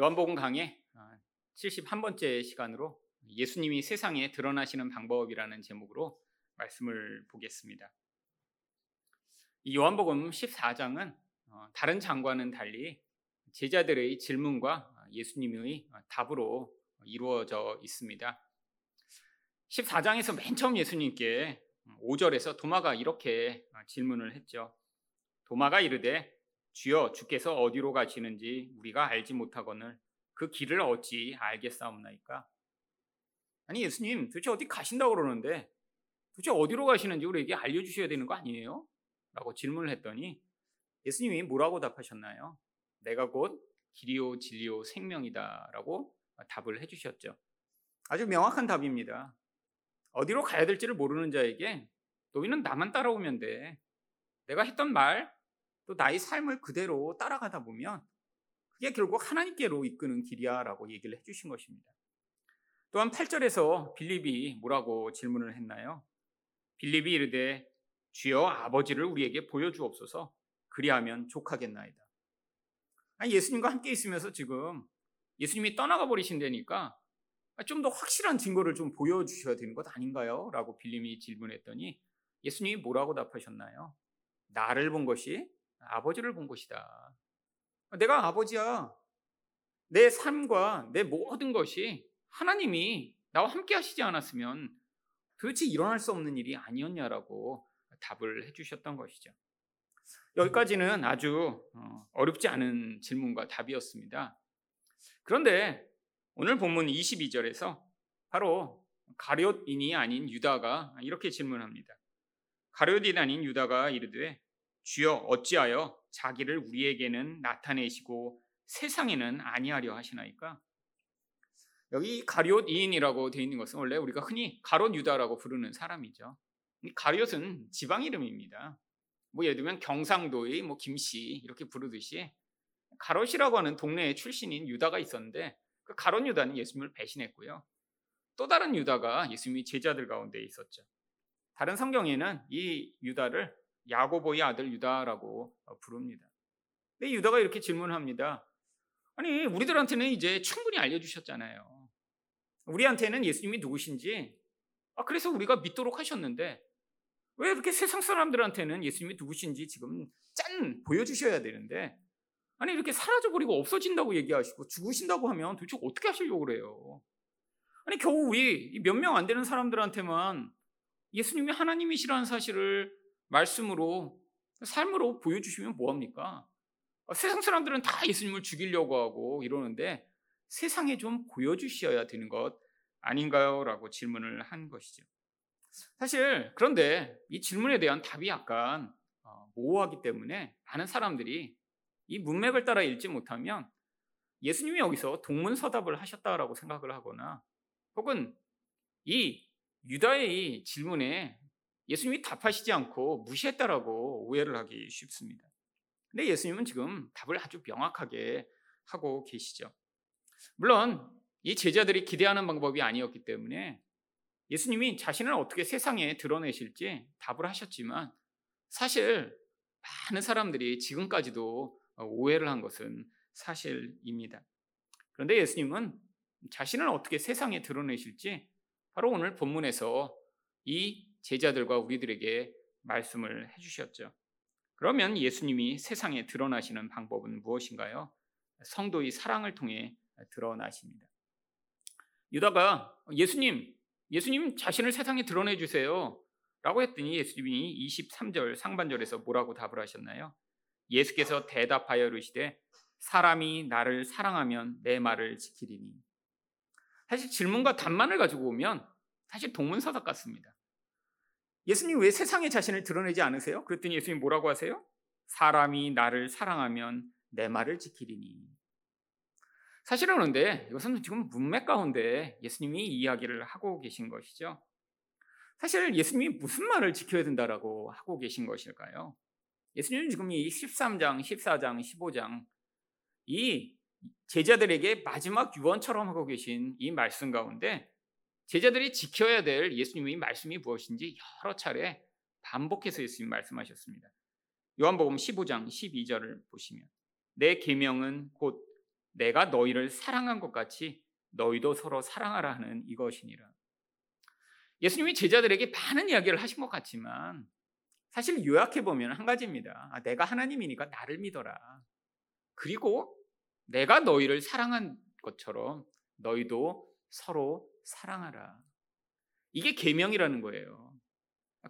요한복음 강의 71번째 시간으로 예수님이 세상에 드러나시는 방법이라는 제목으로 말씀을 보겠습니다. 이 요한복음 14장은 다른 장과는 달리 제자들의 질문과 예수님의 답으로 이루어져 있습니다. 14장에서 맨 처음 예수님께 5절에서 도마가 이렇게 질문을 했죠. 도마가 이르되 주여 주께서 어디로 가시는지 우리가 알지 못하거늘 그 길을 어찌 알겠사옵나이까? 아니 예수님 도대체 어디 가신다고 그러는데 도대체 어디로 가시는지 우리에게 알려주셔야 되는 거 아니에요? 라고 질문을 했더니 예수님이 뭐라고 답하셨나요? 내가 곧 길이요 진리요 생명이다 라고 답을 해주셨죠. 아주 명확한 답입니다. 어디로 가야 될지를 모르는 자에게 너희는 나만 따라오면 돼. 내가 했던 말, 또 나의 삶을 그대로 따라가다 보면 그게 결국 하나님께로 이끄는 길이야라고 얘기를 해주신 것입니다. 또한 8절에서 빌립이 뭐라고 질문을 했나요? 빌립이 이르되 주여 아버지를 우리에게 보여주옵소서 그리하면 족하겠나이다. 아니, 예수님과 함께 있으면서 지금 예수님이 떠나가 버리신다니까 좀 더 확실한 증거를 좀 보여주셔야 되는 것 아닌가요? 라고 빌립이 질문했더니 예수님이 뭐라고 답하셨나요? 나를 본 것이 아버지를 본 것이다. 내가 아버지야. 내 삶과 내 모든 것이 하나님이 나와 함께 하시지 않았으면 도대체 일어날 수 없는 일이 아니었냐라고 답을 해주셨던 것이죠. 여기까지는 아주 어, 어렵지 않은 질문과 답이었습니다. 그런데 오늘 본문 22절에서 바로 가룟인이 아닌 유다가 이렇게 질문합니다. 가룟인 아닌 유다가 이르되 주여 어찌하여 자기를 우리에게는 나타내시고 세상에는 아니하려 하시나이까? 여기 가룟 이인이라고 되어 있는 것은 원래 우리가 흔히 가롯 유다라고 부르는 사람이죠. 가룟은 지방 이름입니다. 뭐 예를 들면 경상도의 뭐 김씨 이렇게 부르듯이 가롯이라고 하는 동네의 출신인 유다가 있었는데 그 가롯 유다는 예수님을 배신했고요. 또 다른 유다가 예수님이 제자들 가운데 있었죠. 다른 성경에는 이 유다를 야고보의 아들 유다라고 어, 부릅니다. 근데 유다가 이렇게 질문합니다. 아니, 우리들한테는 이제 충분히 알려주셨잖아요. 우리한테는 예수님이 누구신지, 아, 그래서 우리가 믿도록 하셨는데, 왜 이렇게 세상 사람들한테는 예수님이 누구신지 지금 짠! 보여주셔야 되는데, 아니, 이렇게 사라져버리고 없어진다고 얘기하시고 죽으신다고 하면 도대체 어떻게 하시려고 그래요? 아니, 겨우 우리 몇 명 안 되는 사람들한테만 예수님이 하나님이시라는 사실을 말씀으로 삶으로 보여주시면 뭐합니까? 어, 세상 사람들은 다 예수님을 죽이려고 하고 이러는데 세상에 좀 보여주셔야 되는 것 아닌가요? 라고 질문을 한 것이죠. 사실 그런데 이 질문에 대한 답이 약간 어, 모호하기 때문에 많은 사람들이 이 문맥을 따라 읽지 못하면 예수님이 여기서 동문서답을 하셨다라고 생각을 하거나 혹은 이 유다의 질문에 예수님이 답하시지 않고 무시했다라고 오해를 하기 쉽습니다. 근데 예수님은 지금 답을 아주 명확하게 하고 계시죠. 물론 이 제자들이 기대하는 방법이 아니었기 때문에 예수님이 자신을 어떻게 세상에 드러내실지 답을 하셨지만 사실 많은 사람들이 지금까지도 오해를 한 것은 사실입니다. 그런데 예수님은 자신을 어떻게 세상에 드러내실지 바로 오늘 본문에서 이 제자들과 우리들에게 말씀을 해주셨죠. 그러면 예수님이 세상에 드러나시는 방법은 무엇인가요? 성도의 사랑을 통해 드러나십니다. 유다가 예수님, 예수님 자신을 세상에 드러내 주세요. 라고 했더니 예수님이 23절 상반절에서 뭐라고 답을 하셨나요? 예수께서 대답하여 이르시되 사람이 나를 사랑하면 내 말을 지키리니. 사실 질문과 답만을 가지고 오면 사실 동문서답 같습니다. 예수님 왜 세상에 자신을 드러내지 않으세요? 그랬더니 예수님 뭐라고 하세요? 사람이 나를 사랑하면 내 말을 지키리니. 사실은 그런데 이것은 지금 문맥 가운데 예수님이 이야기를 하고 계신 것이죠. 사실 예수님이 무슨 말을 지켜야 된다라고 하고 계신 것일까요? 예수님은 지금 이 13장, 14장, 15장 이 제자들에게 마지막 유언처럼 하고 계신 이 말씀 가운데 제자들이 지켜야 될 예수님의 말씀이 무엇인지 여러 차례 반복해서 예수님 말씀하셨습니다. 요한복음 15장 12절을 보시면 내 계명은 곧 내가 너희를 사랑한 것 같이 너희도 서로 사랑하라 하는 이것이니라. 예수님이 제자들에게 많은 이야기를 하신 것 같지만 사실 요약해 보면 한 가지입니다. 아, 내가 하나님이니까 나를 믿어라. 그리고 내가 너희를 사랑한 것처럼 너희도 서로 사랑하라. 이게 계명이라는 거예요.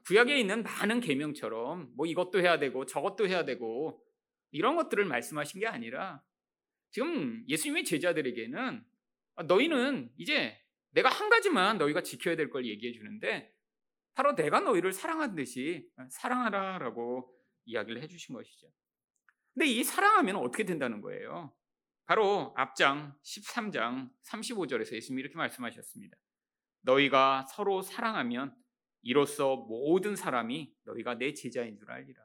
구약에 있는 많은 계명처럼 뭐 이것도 해야 되고 저것도 해야 되고 이런 것들을 말씀하신 게 아니라 지금 예수님의 제자들에게는 아, 너희는 이제 내가 한 가지만 너희가 지켜야 될 걸 얘기해 주는데 바로 내가 너희를 사랑한 듯이 사랑하라라고 이야기를 해 주신 것이죠. 근데 이 사랑하면 어떻게 된다는 거예요? 바로 앞장 13장 35절에서 예수님이 이렇게 말씀하셨습니다. 너희가 서로 사랑하면 이로써 모든 사람이 너희가 내 제자인 줄 알리라.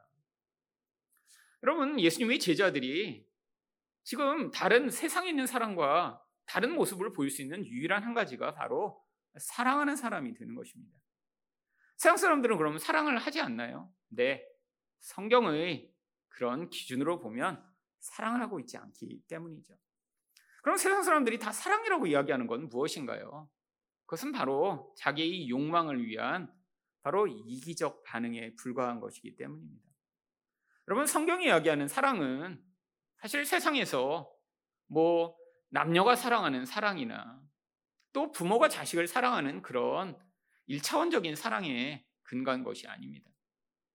여러분, 예수님의 제자들이 지금 다른 세상에 있는 사람과 다른 모습을 보일 수 있는 유일한 한 가지가 바로 사랑하는 사람이 되는 것입니다. 세상 사람들은 그러면 사랑을 하지 않나요? 네. 성경의 그런 기준으로 보면 사랑을 하고 있지 않기 때문이죠. 그럼 세상 사람들이 다 사랑이라고 이야기하는 건 무엇인가요? 그것은 바로 자기의 욕망을 위한 바로 이기적 반응에 불과한 것이기 때문입니다. 여러분 성경이 이야기하는 사랑은 사실 세상에서 뭐 남녀가 사랑하는 사랑이나 또 부모가 자식을 사랑하는 그런 일차원적인 사랑에 근거한 것이 아닙니다.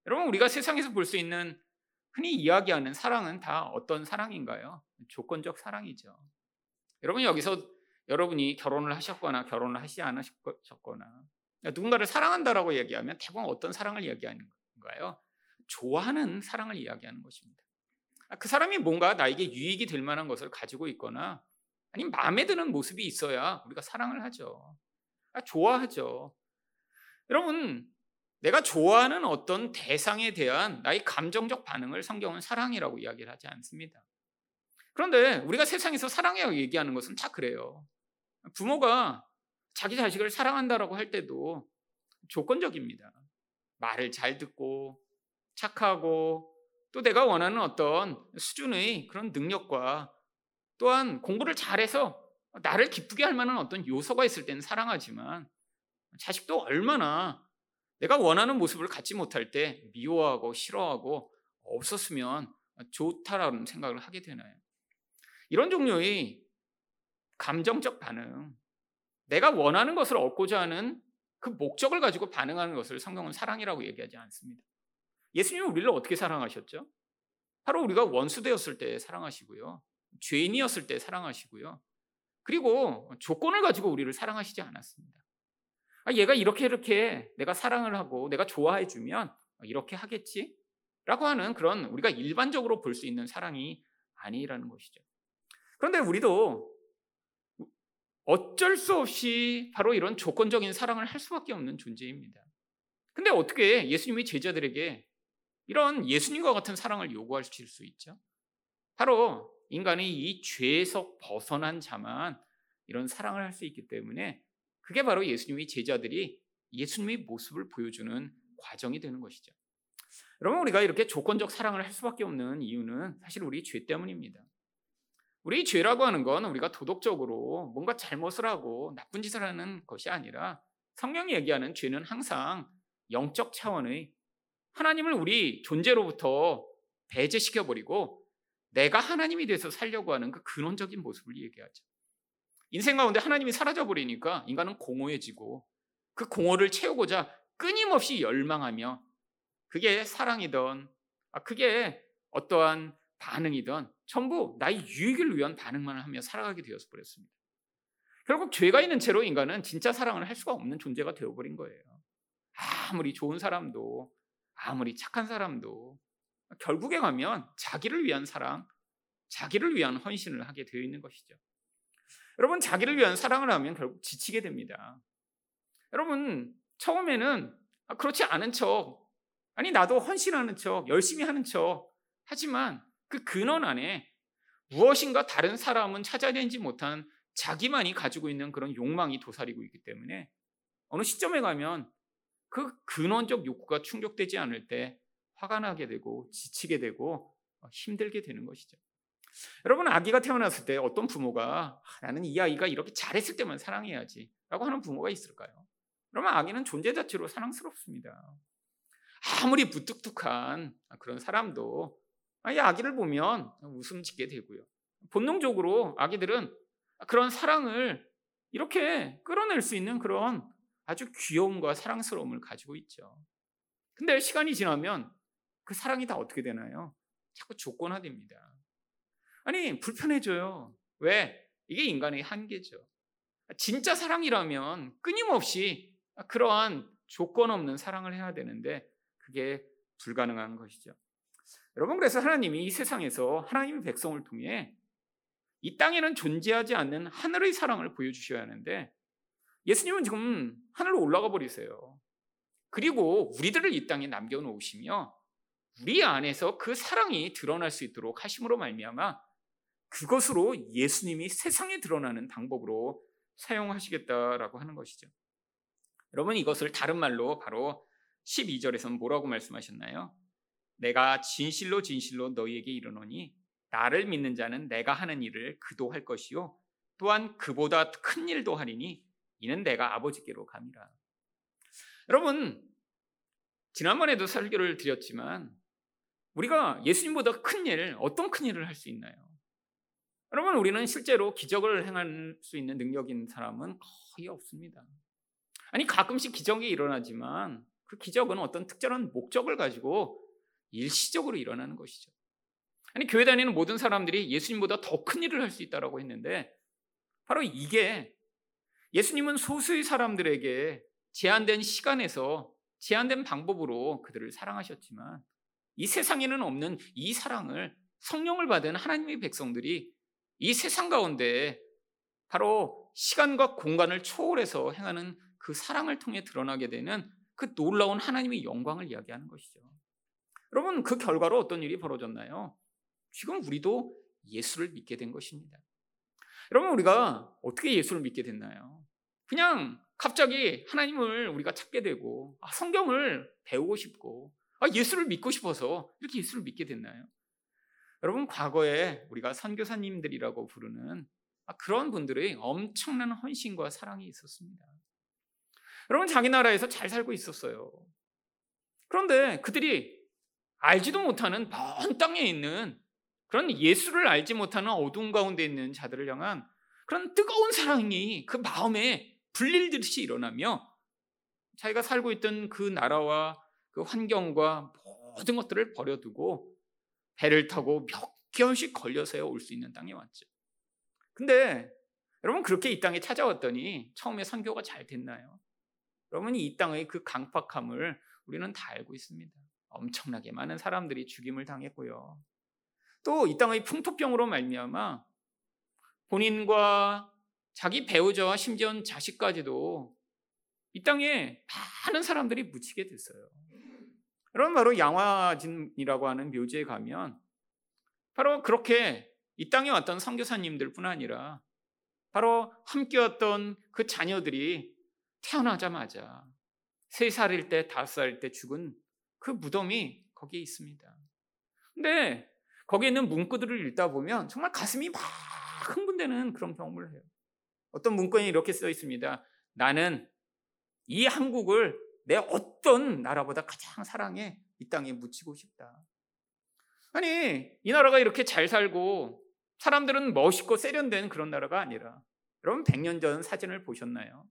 여러분 우리가 세상에서 볼 수 있는 흔히 이야기하는 사랑은 다 어떤 사랑인가요? 조건적 사랑이죠. 여러분 여기서 여러분이 결혼을 하셨거나 결혼을 하시지 않으셨거나 누군가를 사랑한다라고 얘기하면 대부분 어떤 사랑을 이야기하는 건가요? 좋아하는 사랑을 이야기하는 것입니다. 아, 그 사람이 뭔가 나에게 유익이 될 만한 것을 가지고 있거나 아니면 마음에 드는 모습이 있어야 우리가 사랑을 하죠. 아, 좋아하죠. 여러분, 내가 좋아하는 어떤 대상에 대한 나의 감정적 반응을 성경은 사랑이라고 이야기를 하지 않습니다. 그런데 우리가 세상에서 사랑이라고 얘기하는 것은 다 그래요. 부모가 자기 자식을 사랑한다라고 할 때도 조건적입니다. 말을 잘 듣고 착하고 또 내가 원하는 어떤 수준의 그런 능력과 또한 공부를 잘해서 나를 기쁘게 할 만한 어떤 요소가 있을 때는 사랑하지만 자식도 얼마나 내가 원하는 모습을 갖지 못할 때 미워하고 싫어하고 없었으면 좋다라는 생각을 하게 되나요? 이런 종류의 감정적 반응, 내가 원하는 것을 얻고자 하는 그 목적을 가지고 반응하는 것을 성경은 사랑이라고 얘기하지 않습니다. 예수님은 우리를 어떻게 사랑하셨죠? 바로 우리가 원수 되었을 때 사랑하시고요. 죄인이었을 때 사랑하시고요. 그리고 조건을 가지고 우리를 사랑하시지 않았습니다. 아, 얘가 이렇게 이렇게 내가 사랑을 하고 내가 좋아해 주면 이렇게 하겠지? 라고 하는 그런 우리가 일반적으로 볼 수 있는 사랑이 아니라는 것이죠. 그런데 우리도 어쩔 수 없이 바로 이런 조건적인 사랑을 할 수밖에 없는 존재입니다. 근데 어떻게 예수님이 제자들에게 이런 예수님과 같은 사랑을 요구하실 수 있죠? 바로 인간이 이 죄에서 벗어난 자만 이런 사랑을 할 수 있기 때문에 그게 바로 예수님의 제자들이 예수님의 모습을 보여주는 과정이 되는 것이죠. 여러분 우리가 이렇게 조건적 사랑을 할 수밖에 없는 이유는 사실 우리 죄 때문입니다. 우리 죄라고 하는 건 우리가 도덕적으로 뭔가 잘못을 하고 나쁜 짓을 하는 것이 아니라 성경이 얘기하는 죄는 항상 영적 차원의 하나님을 우리 존재로부터 배제시켜 버리고 내가 하나님이 돼서 살려고 하는 그 근원적인 모습을 얘기하죠. 인생 가운데 하나님이 사라져 버리니까 인간은 공허해지고 그 공허를 채우고자 끊임없이 열망하며 그게 사랑이던 아 그게 어떠한 반응이든 전부 나의 유익을 위한 반응만 하며 살아가게 되어서 버렸습니다. 결국 죄가 있는 채로 인간은 진짜 사랑을 할 수가 없는 존재가 되어버린 거예요. 아무리 좋은 사람도, 아무리 착한 사람도 결국에 가면 자기를 위한 사랑, 자기를 위한 헌신을 하게 되어 있는 것이죠. 여러분, 자기를 위한 사랑을 하면 결국 지치게 됩니다. 여러분, 처음에는 아, 그렇지 않은 척, 아니, 나도 헌신하는 척, 열심히 하는 척, 하지만 그 근원 안에 무엇인가 다른 사람은 찾아내지 못한 자기만이 가지고 있는 그런 욕망이 도사리고 있기 때문에 어느 시점에 가면 그 근원적 욕구가 충족되지 않을 때 화가 나게 되고 지치게 되고 힘들게 되는 것이죠. 여러분 아기가 태어났을 때 어떤 부모가 아, 나는 이 아이가 이렇게 잘했을 때만 사랑해야지 라고 하는 부모가 있을까요? 그러면 아기는 존재 자체로 사랑스럽습니다. 아무리 무뚝뚝한 그런 사람도 이 아기를 보면 웃음 짓게 되고요. 본능적으로 아기들은 그런 사랑을 이렇게 끌어낼 수 있는 그런 아주 귀여움과 사랑스러움을 가지고 있죠. 근데 시간이 지나면 그 사랑이 다 어떻게 되나요? 자꾸 조건화됩니다. 아니, 불편해져요. 왜? 이게 인간의 한계죠. 진짜 사랑이라면 끊임없이 그러한 조건 없는 사랑을 해야 되는데 그게 불가능한 것이죠. 여러분, 그래서 하나님이 이 세상에서 하나님의 백성을 통해 이 땅에는 존재하지 않는 하늘의 사랑을 보여주셔야 하는데 예수님은 지금 하늘로 올라가 버리세요. 그리고 우리들을 이 땅에 남겨놓으시며 우리 안에서 그 사랑이 드러날 수 있도록 하심으로 말미암아 그것으로 예수님이 세상에 드러나는 방법으로 사용하시겠다라고 하는 것이죠. 여러분 이것을 다른 말로 바로 12절에서는 뭐라고 말씀하셨나요? 내가 진실로 진실로 너희에게 이르노니 나를 믿는 자는 내가 하는 일을 그도 할 것이요 또한 그보다 큰 일도 하리니 이는 내가 아버지께로 감이라. 여러분 지난번에도 설교를 드렸지만 우리가 예수님보다 큰 일, 어떤 큰 일을 할 수 있나요? 여러분 우리는 실제로 기적을 행할 수 있는 능력 있는 사람은 거의 없습니다. 아니 가끔씩 기적이 일어나지만 그 기적은 어떤 특별한 목적을 가지고 일시적으로 일어나는 것이죠. 아니 교회 다니는 모든 사람들이 예수님보다 더 큰 일을 할 수 있다라고 했는데 바로 이게 예수님은 소수의 사람들에게 제한된 시간에서 제한된 방법으로 그들을 사랑하셨지만 이 세상에는 없는 이 사랑을 성령을 받은 하나님의 백성들이 이 세상 가운데 바로 시간과 공간을 초월해서 행하는 그 사랑을 통해 드러나게 되는 그 놀라운 하나님의 영광을 이야기하는 것이죠. 여러분, 그 결과로 어떤 일이 벌어졌나요? 지금 우리도 예수를 믿게 된 것입니다. 여러분, 우리가 어떻게 예수를 믿게 됐나요? 그냥 갑자기 하나님을 우리가 찾게 되고, 아, 성경을 배우고 싶고, 아, 예수를 믿고 싶어서 이렇게 예수를 믿게 됐나요? 여러분, 과거에 우리가 선교사님들이라고 부르는 아, 그런 분들의 엄청난 헌신과 사랑이 있었습니다. 여러분, 자기 나라에서 잘 살고 있었어요. 그런데 그들이 알지도 못하는 먼 땅에 있는 그런 예수를 알지 못하는 어두운 가운데 있는 자들을 향한 그런 뜨거운 사랑이 그 마음에 불릴듯이 일어나며 자기가 살고 있던 그 나라와 그 환경과 모든 것들을 버려두고 배를 타고 몇 개월씩 걸려서야 올 수 있는 땅에 왔죠. 근데 여러분 그렇게 이 땅에 찾아왔더니 처음에 선교가 잘 됐나요? 여러분이 이 땅의 그 강팍함을 우리는 다 알고 있습니다. 엄청나게 많은 사람들이 죽임을 당했고요. 또 이 땅의 풍토병으로 말미암아 본인과 자기 배우자와 심지어 자식까지도 이 땅에 많은 사람들이 묻히게 됐어요. 여러분 바로 양화진이라고 하는 묘지에 가면 바로 그렇게 이 땅에 왔던 선교사님들뿐 아니라 바로 함께 왔던 그 자녀들이 태어나자마자 세 살일 때, 다섯 살일 때 죽은 그 무덤이 거기에 있습니다. 근데 거기에 있는 문구들을 읽다 보면 정말 가슴이 막 흥분되는 그런 경험을 해요. 어떤 문구에 이렇게 써 있습니다. 나는 이 한국을 내 어떤 나라보다 가장 사랑해 이 땅에 묻히고 싶다. 아니, 이 나라가 이렇게 잘 살고 사람들은 멋있고 세련된 그런 나라가 아니라 여러분 100년 전 사진을 보셨나요?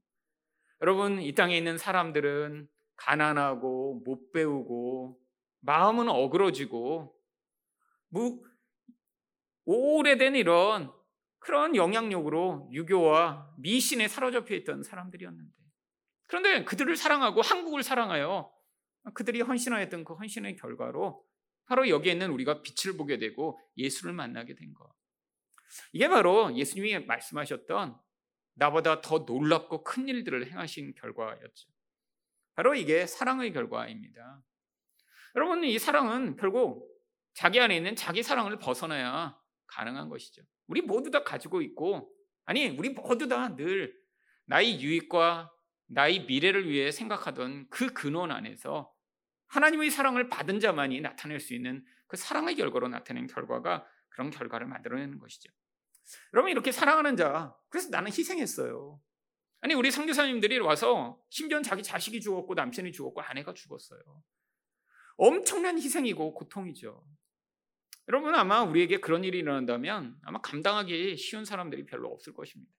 여러분 이 땅에 있는 사람들은 가난하고 못 배우고 마음은 어그러지고 무, 오래된 이런 그런 영향력으로 유교와 미신에 사로잡혀 있던 사람들이었는데 그런데 그들을 사랑하고 한국을 사랑하여 그들이 헌신하였던 그 헌신의 결과로 바로 여기에 있는 우리가 빛을 보게 되고 예수를 만나게 된 것. 이게 바로 예수님이 말씀하셨던 나보다 더 놀랍고 큰 일들을 행하신 결과였죠. 바로 이게 사랑의 결과입니다. 여러분, 이 사랑은 결국 자기 안에 있는 자기 사랑을 벗어나야 가능한 것이죠. 우리 모두 다 가지고 있고, 아니, 우리 모두 다 늘 나의 유익과 나의 미래를 위해 생각하던 그 근원 안에서 하나님의 사랑을 받은 자만이 나타낼 수 있는 그 사랑의 결과로 나타낸 결과가 그런 결과를 만들어내는 것이죠. 여러분 이렇게 사랑하는 자, 그래서 나는 희생했어요. 아니 우리 선교사님들이 와서 심지어 자기 자식이 죽었고 남편이 죽었고 아내가 죽었어요. 엄청난 희생이고 고통이죠. 여러분 아마 우리에게 그런 일이 일어난다면 아마 감당하기 쉬운 사람들이 별로 없을 것입니다.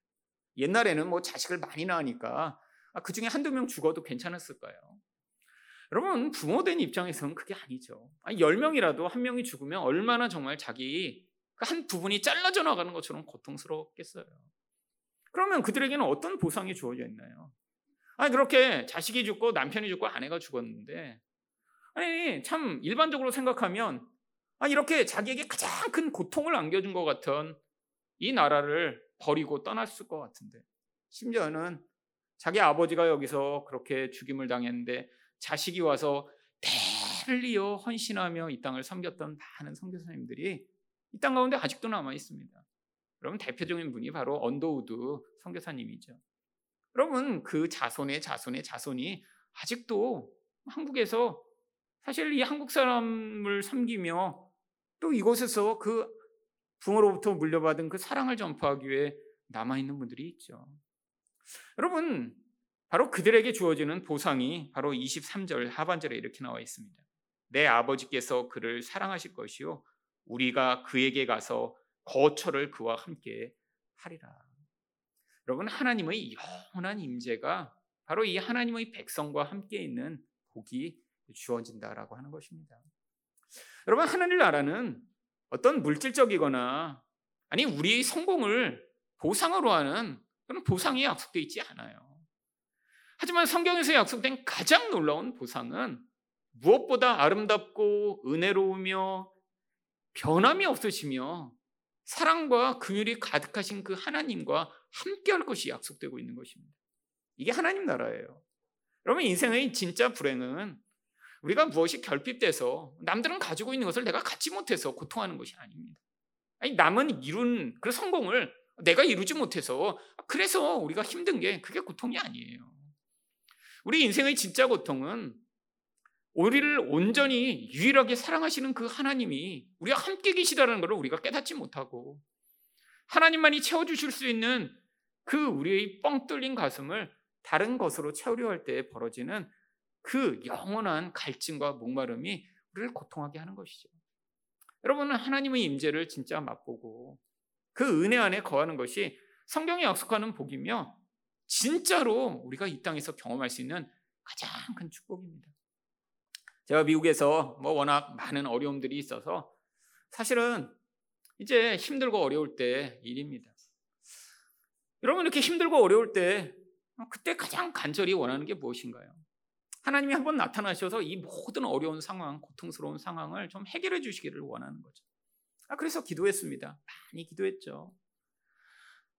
옛날에는 뭐 자식을 많이 낳으니까 아, 그 중에 한두 명 죽어도 괜찮았을까요? 여러분 부모된 입장에서는 그게 아니죠. 아니, 10명이라도 한 명이 죽으면 얼마나 정말 자기 그한 부분이 잘라져 나가는 것처럼 고통스럽겠어요. 그러면 그들에게는 어떤 보상이 주어져 있나요? 아니 그렇게 자식이 죽고 남편이 죽고 아내가 죽었는데 아니 참 일반적으로 생각하면 아 이렇게 자기에게 가장 큰 고통을 안겨준 것 같은 이 나라를 버리고 떠났을 것 같은데 심지어는 자기 아버지가 여기서 그렇게 죽임을 당했는데 자식이 와서 대를 이어 헌신하며 이 땅을 섬겼던 많은 선교사님들이 이 땅 가운데 아직도 남아 있습니다. 여러분 대표적인 분이 바로 언더우드 선교사님이죠. 여러분 그 자손의 자손의 자손이 아직도 한국에서 사실 이 한국 사람을 섬기며 또 이곳에서 그 부모로부터 물려받은 그 사랑을 전파하기 위해 남아 있는 분들이 있죠. 여러분 바로 그들에게 주어지는 보상이 바로 23절 하반절에 이렇게 나와 있습니다. 내 아버지께서 그를 사랑하실 것이요 우리가 그에게 가서 거처를 그와 함께 하리라. 여러분 하나님의 영원한 임재가 바로 이 하나님의 백성과 함께 있는 복이 주어진다라고 하는 것입니다. 여러분 하나님 나라는 어떤 물질적이거나 아니 우리의 성공을 보상으로 하는 그런 보상이 약속되어 있지 않아요. 하지만 성경에서 약속된 가장 놀라운 보상은 무엇보다 아름답고 은혜로우며 변함이 없으시며 사랑과 긍휼이 가득하신 그 하나님과 함께할 것이 약속되고 있는 것입니다. 이게 하나님 나라예요. 여러분 인생의 진짜 불행은 우리가 무엇이 결핍돼서 남들은 가지고 있는 것을 내가 갖지 못해서 고통하는 것이 아닙니다. 아니 남은 이룬 그 성공을 내가 이루지 못해서 그래서 우리가 힘든 게 그게 고통이 아니에요. 우리 인생의 진짜 고통은 우리를 온전히 유일하게 사랑하시는 그 하나님이 우리와 함께 계시다는 것을 우리가 깨닫지 못하고 하나님만이 채워주실 수 있는 그 우리의 뻥 뚫린 가슴을 다른 것으로 채우려 할 때 벌어지는 그 영원한 갈증과 목마름이 우리를 고통하게 하는 것이죠. 여러분은 하나님의 임재를 진짜 맛보고 그 은혜 안에 거하는 것이 성경이 약속하는 복이며 진짜로 우리가 이 땅에서 경험할 수 있는 가장 큰 축복입니다. 제가 미국에서 뭐 워낙 많은 어려움들이 있어서 사실은 이제 힘들고 어려울 때 일입니다. 여러분 이렇게 힘들고 어려울 때 그때 가장 간절히 원하는 게 무엇인가요? 하나님이 한번 나타나셔서 이 모든 어려운 상황, 고통스러운 상황을 좀 해결해 주시기를 원하는 거죠. 아, 그래서 기도했습니다. 많이 기도했죠.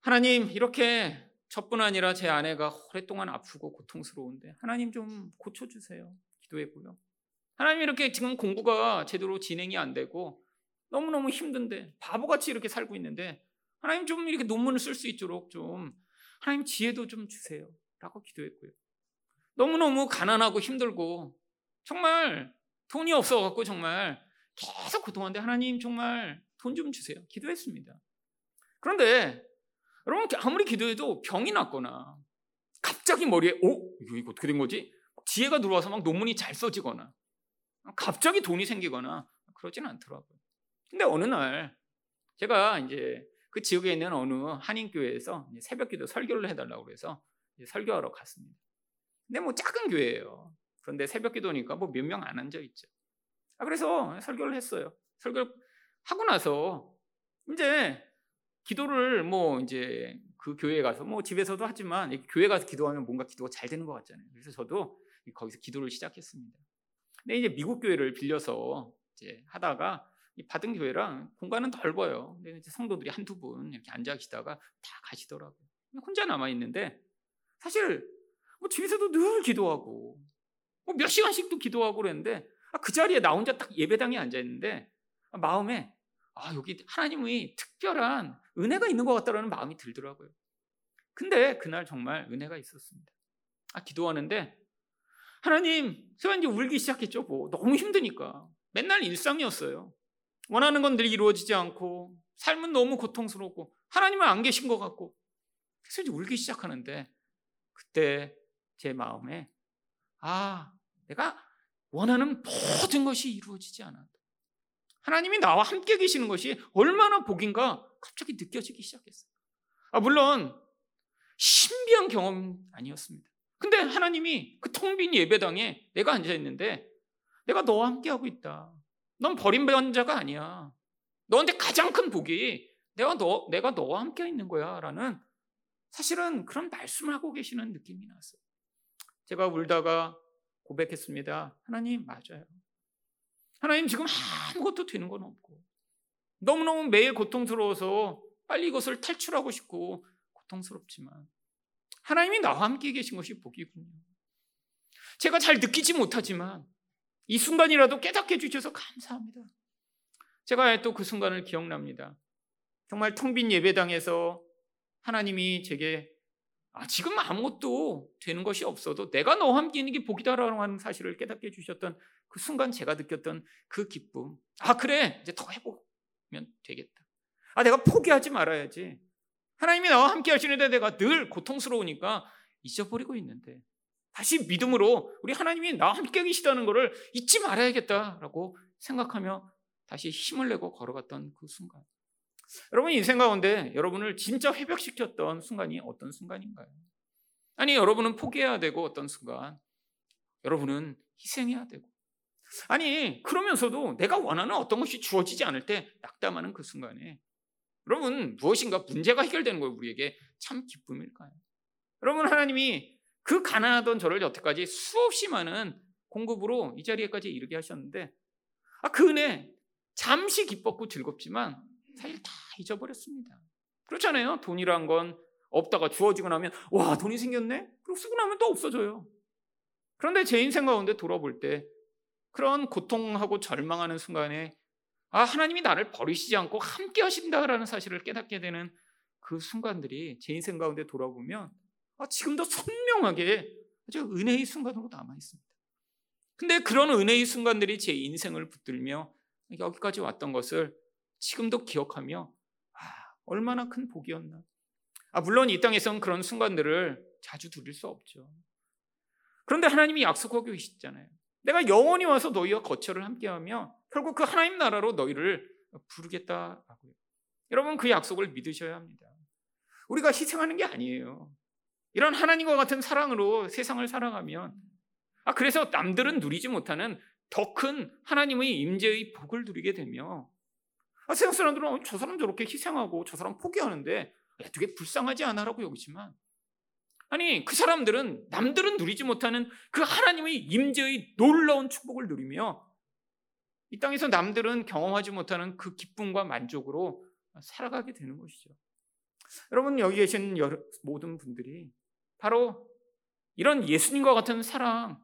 하나님, 이렇게 저뿐 아니라 제 아내가 오랫동안 아프고 고통스러운데 하나님 좀 고쳐주세요. 기도했고요. 하나님 이렇게 지금 공부가 제대로 진행이 안 되고 너무너무 힘든데 바보같이 이렇게 살고 있는데 하나님 좀 이렇게 논문을 쓸 수 있도록 좀 하나님 지혜도 좀 주세요. 라고 기도했고요. 너무너무 가난하고 힘들고 정말 돈이 없어갖고 정말 계속 고통하는데 하나님 정말 돈 좀 주세요. 기도했습니다. 그런데 여러분 아무리 기도해도 병이 났거나 갑자기 머리에 오 이거, 이거 어떻게 된 거지? 지혜가 들어와서 막 논문이 잘 써지거나 갑자기 돈이 생기거나 그러지는 않더라고요. 근데 어느 날 제가 이제 그 지역에 있는 어느 한인교회에서 새벽기도 설교를 해달라고 그래서 설교하러 갔습니다. 근데 뭐 작은 교회예요. 그런데 새벽기도니까 뭐 몇 명 안 앉아 있죠. 아, 그래서 설교를 했어요. 설교를 하고 나서 이제 기도를 뭐 이제 그 교회에 가서 뭐 집에서도 하지만 교회 가서 기도하면 뭔가 기도가 잘 되는 것 같잖아요. 그래서 저도 거기서 기도를 시작했습니다. 근데 이제 미국 교회를 빌려서 이제 하다가 받은 교회랑 공간은 넓어요. 근데 이제 성도들이 한두 분 이렇게 앉아 계시다가 다 가시더라고요. 혼자 남아 있는데 사실 뭐 집에서도 늘 기도하고 뭐 몇 시간씩도 기도하고 그랬는데 아, 그 자리에 나 혼자 딱 예배당에 앉아 있는데 마음에 아, 여기 하나님의 특별한 은혜가 있는 것 같다라는 마음이 들더라고요. 근데 그날 정말 은혜가 있었습니다. 아, 기도하는데 하나님, 제가 이제 울기 시작했죠. 뭐. 너무 힘드니까. 맨날 일상이었어요. 원하는 건 늘 이루어지지 않고 삶은 너무 고통스럽고 하나님은 안 계신 것 같고 그래서 이제 울기 시작하는데 그때 제 마음에 아 내가 원하는 모든 것이 이루어지지 않아도 하나님이 나와 함께 계시는 것이 얼마나 복인가 갑자기 느껴지기 시작했어요. 아 물론 신비한 경험 아니었습니다. 근데 하나님이 그 텅 빈 예배당에 내가 앉아 있는데 내가 너와 함께 하고 있다. 넌 버림받은 자가 아니야. 너한테 가장 큰 복이 내가 너 내가 너와 함께 있는 거야라는 사실은 그런 말씀을 하고 계시는 느낌이 났어요. 제가 울다가 고백했습니다. 하나님 맞아요. 하나님 지금 아무것도 되는 건 없고 너무너무 매일 고통스러워서 빨리 이것을 탈출하고 싶고 고통스럽지만 하나님이 나와 함께 계신 것이 복이군요. 제가 잘 느끼지 못하지만 이 순간이라도 깨닫게 해주셔서 감사합니다. 제가 또 그 순간을 기억납니다. 정말 텅 빈 예배당에서 하나님이 제게 아, 지금 아무것도 되는 것이 없어도 내가 너와 함께 있는 게 복이다라고 하는 사실을 깨닫게 해주셨던 그 순간 제가 느꼈던 그 기쁨. 아, 그래. 이제 더 해보면 되겠다. 아, 내가 포기하지 말아야지. 하나님이 나와 함께 하시는데 내가 늘 고통스러우니까 잊어버리고 있는데 다시 믿음으로 우리 하나님이 나와 함께 계시다는 것을 잊지 말아야겠다라고 생각하며 다시 힘을 내고 걸어갔던 그 순간. 여러분 인생 가운데 여러분을 진짜 회복시켰던 순간이 어떤 순간인가요? 아니 여러분은 포기해야 되고 어떤 순간 여러분은 희생해야 되고 아니 그러면서도 내가 원하는 어떤 것이 주어지지 않을 때 낙담하는 그 순간에 여러분 무엇인가 문제가 해결되는 거예요 우리에게 참 기쁨일까요? 여러분 하나님이 그 가난하던 저를 여태까지 수없이 많은 공급으로 이 자리에까지 이르게 하셨는데 아, 그 은혜 잠시 기뻤고 즐겁지만 사실 다 잊어버렸습니다. 그렇잖아요. 돈이란 건 없다가 주어지고 나면 와 돈이 생겼네? 그리고 쓰고 나면 또 없어져요. 그런데 제 인생 가운데 돌아볼 때 그런 고통하고 절망하는 순간에 아 하나님이 나를 버리시지 않고 함께 하신다라는 사실을 깨닫게 되는 그 순간들이 제 인생 가운데 돌아보면 아, 지금도 선명하게 아주 은혜의 순간으로 남아 있습니다. 근데 그런 은혜의 순간들이 제 인생을 붙들며 여기까지 왔던 것을 지금도 기억하며 아, 얼마나 큰 복이었나. 아, 물론 이 땅에서는 그런 순간들을 자주 누릴 수 없죠. 그런데 하나님이 약속하고 계시잖아요. 내가 영원히 와서 너희와 거처를 함께하며 결국 그 하나님 나라로 너희를 부르겠다라고요. 여러분 그 약속을 믿으셔야 합니다. 우리가 희생하는 게 아니에요. 이런 하나님과 같은 사랑으로 세상을 살아가면 아 그래서 남들은 누리지 못하는 더 큰 하나님의 임재의 복을 누리게 되며 아, 세상 사람들은 어, 저 사람 저렇게 희생하고 저 사람 포기하는데 되게 불쌍하지 않아라고 여기지만 아니 그 사람들은 남들은 누리지 못하는 그 하나님의 임재의 놀라운 축복을 누리며 이 땅에서 남들은 경험하지 못하는 그 기쁨과 만족으로 살아가게 되는 것이죠. 여러분 여기 계신 모든 분들이 바로 이런 예수님과 같은 사랑,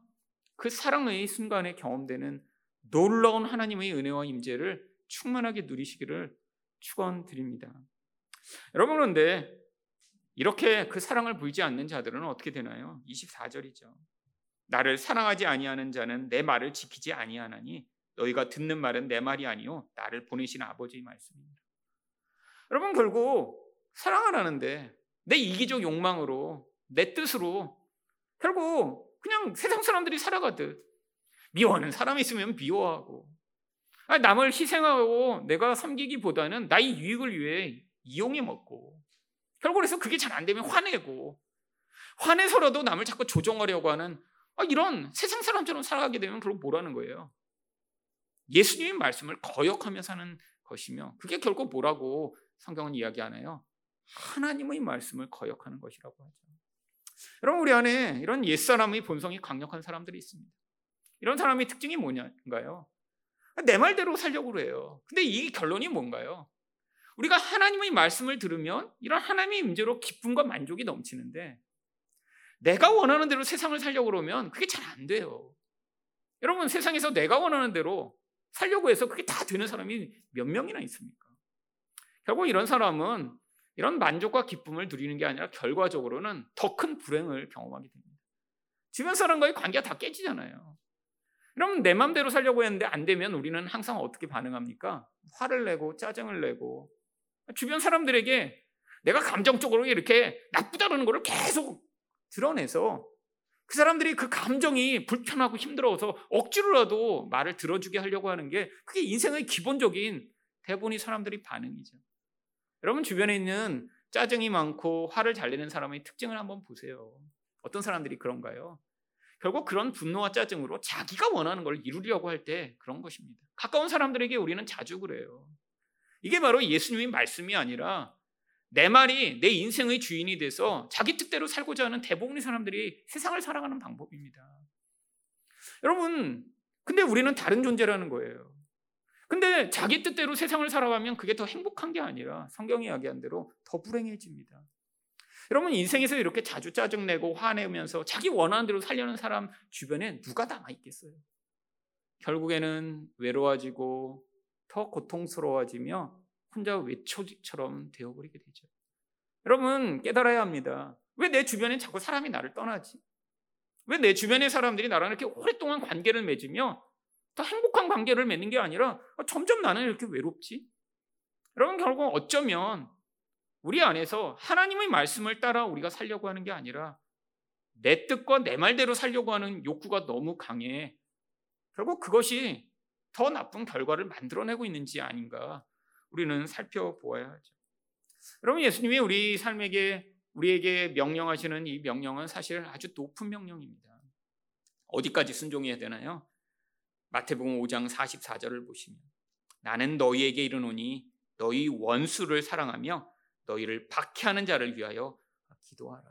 그 사랑의 순간에 경험되는 놀라운 하나님의 은혜와 임재를 충만하게 누리시기를 축원드립니다. 여러분 그런데 이렇게 그 사랑을 보이지 않는 자들은 어떻게 되나요? 24절이죠. 나를 사랑하지 아니하는 자는 내 말을 지키지 아니하나니 너희가 듣는 말은 내 말이 아니요 나를 보내신 아버지의 말씀입니다. 여러분 결국 사랑을 하는데 내 이기적 욕망으로 내 뜻으로 결국 그냥 세상 사람들이 살아가듯 미워하는 사람이 있으면 미워하고 남을 희생하고 내가 섬기기보다는 나의 유익을 위해 이용해 먹고 결국 그래서 그게 잘 안 되면 화내고 화내서라도 남을 자꾸 조종하려고 하는 아, 이런 세상 사람처럼 살아가게 되면 결국 뭐라는 거예요? 예수님의 말씀을 거역하며 사는 것이며 그게 결국 뭐라고 성경은 이야기하나요? 하나님의 말씀을 거역하는 것이라고 하죠. 여러분 우리 안에 이런 옛사람의 본성이 강력한 사람들이 있습니다. 이런 사람의 특징이 뭐냐가요? 내 말대로 살려고 그래요. 근데 이 결론이 뭔가요? 우리가 하나님의 말씀을 들으면 이런 하나님의 임재로 기쁨과 만족이 넘치는데 내가 원하는 대로 세상을 살려고 그러면 그게 잘 안 돼요. 여러분 세상에서 내가 원하는 대로 살려고 해서 그게 다 되는 사람이 몇 명이나 있습니까? 결국 이런 사람은 이런 만족과 기쁨을 누리는 게 아니라 결과적으로는 더 큰 불행을 경험하게 됩니다. 주변 사람과의 관계가 다 깨지잖아요. 그럼 내 마음대로 살려고 했는데 안 되면 우리는 항상 어떻게 반응합니까? 화를 내고 짜증을 내고 주변 사람들에게 내가 감정적으로 이렇게 나쁘다는 것을 계속 드러내서 그 사람들이 그 감정이 불편하고 힘들어서 억지로라도 말을 들어주게 하려고 하는 게 그게 인생의 기본적인 대부분의 사람들이 반응이죠. 여러분 주변에 있는 짜증이 많고 화를 잘 내는 사람의 특징을 한번 보세요. 어떤 사람들이 그런가요? 결국 그런 분노와 짜증으로 자기가 원하는 걸 이루려고 할 때 그런 것입니다. 가까운 사람들에게 우리는 자주 그래요. 이게 바로 예수님의 말씀이 아니라 내 말이 내 인생의 주인이 돼서 자기 뜻대로 살고자 하는 대부분의 사람들이 세상을 살아가는 방법입니다. 여러분, 근데 우리는 다른 존재라는 거예요. 근데 자기 뜻대로 세상을 살아가면 그게 더 행복한 게 아니라 성경이 이야기한 대로 더 불행해집니다. 여러분 인생에서 이렇게 자주 짜증내고 화내면서 자기 원하는 대로 살려는 사람 주변에 누가 남아 있겠어요? 결국에는 외로워지고 더 고통스러워지며 혼자 외초지처럼 되어버리게 되죠. 여러분 깨달아야 합니다. 왜 내 주변에 자꾸 사람이 나를 떠나지? 왜 내 주변의 사람들이 나랑 이렇게 오랫동안 관계를 맺으며 더 행복한 관계를 맺는 게 아니라 점점 나는 이렇게 외롭지? 여러분 결국 어쩌면 우리 안에서 하나님의 말씀을 따라 우리가 살려고 하는 게 아니라 내 뜻과 내 말대로 살려고 하는 욕구가 너무 강해. 결국 그것이 더 나쁜 결과를 만들어내고 있는지 아닌가 우리는 살펴보아야 하죠. 여러분 예수님이 우리 삶에게 우리에게 명령하시는 이 명령은 사실 아주 높은 명령입니다. 어디까지 순종해야 되나요? 마태복음 5장 44절을 보시면 나는 너희에게 이르노니 너희 원수를 사랑하며 너희를 박해하는 자를 위하여 기도하라.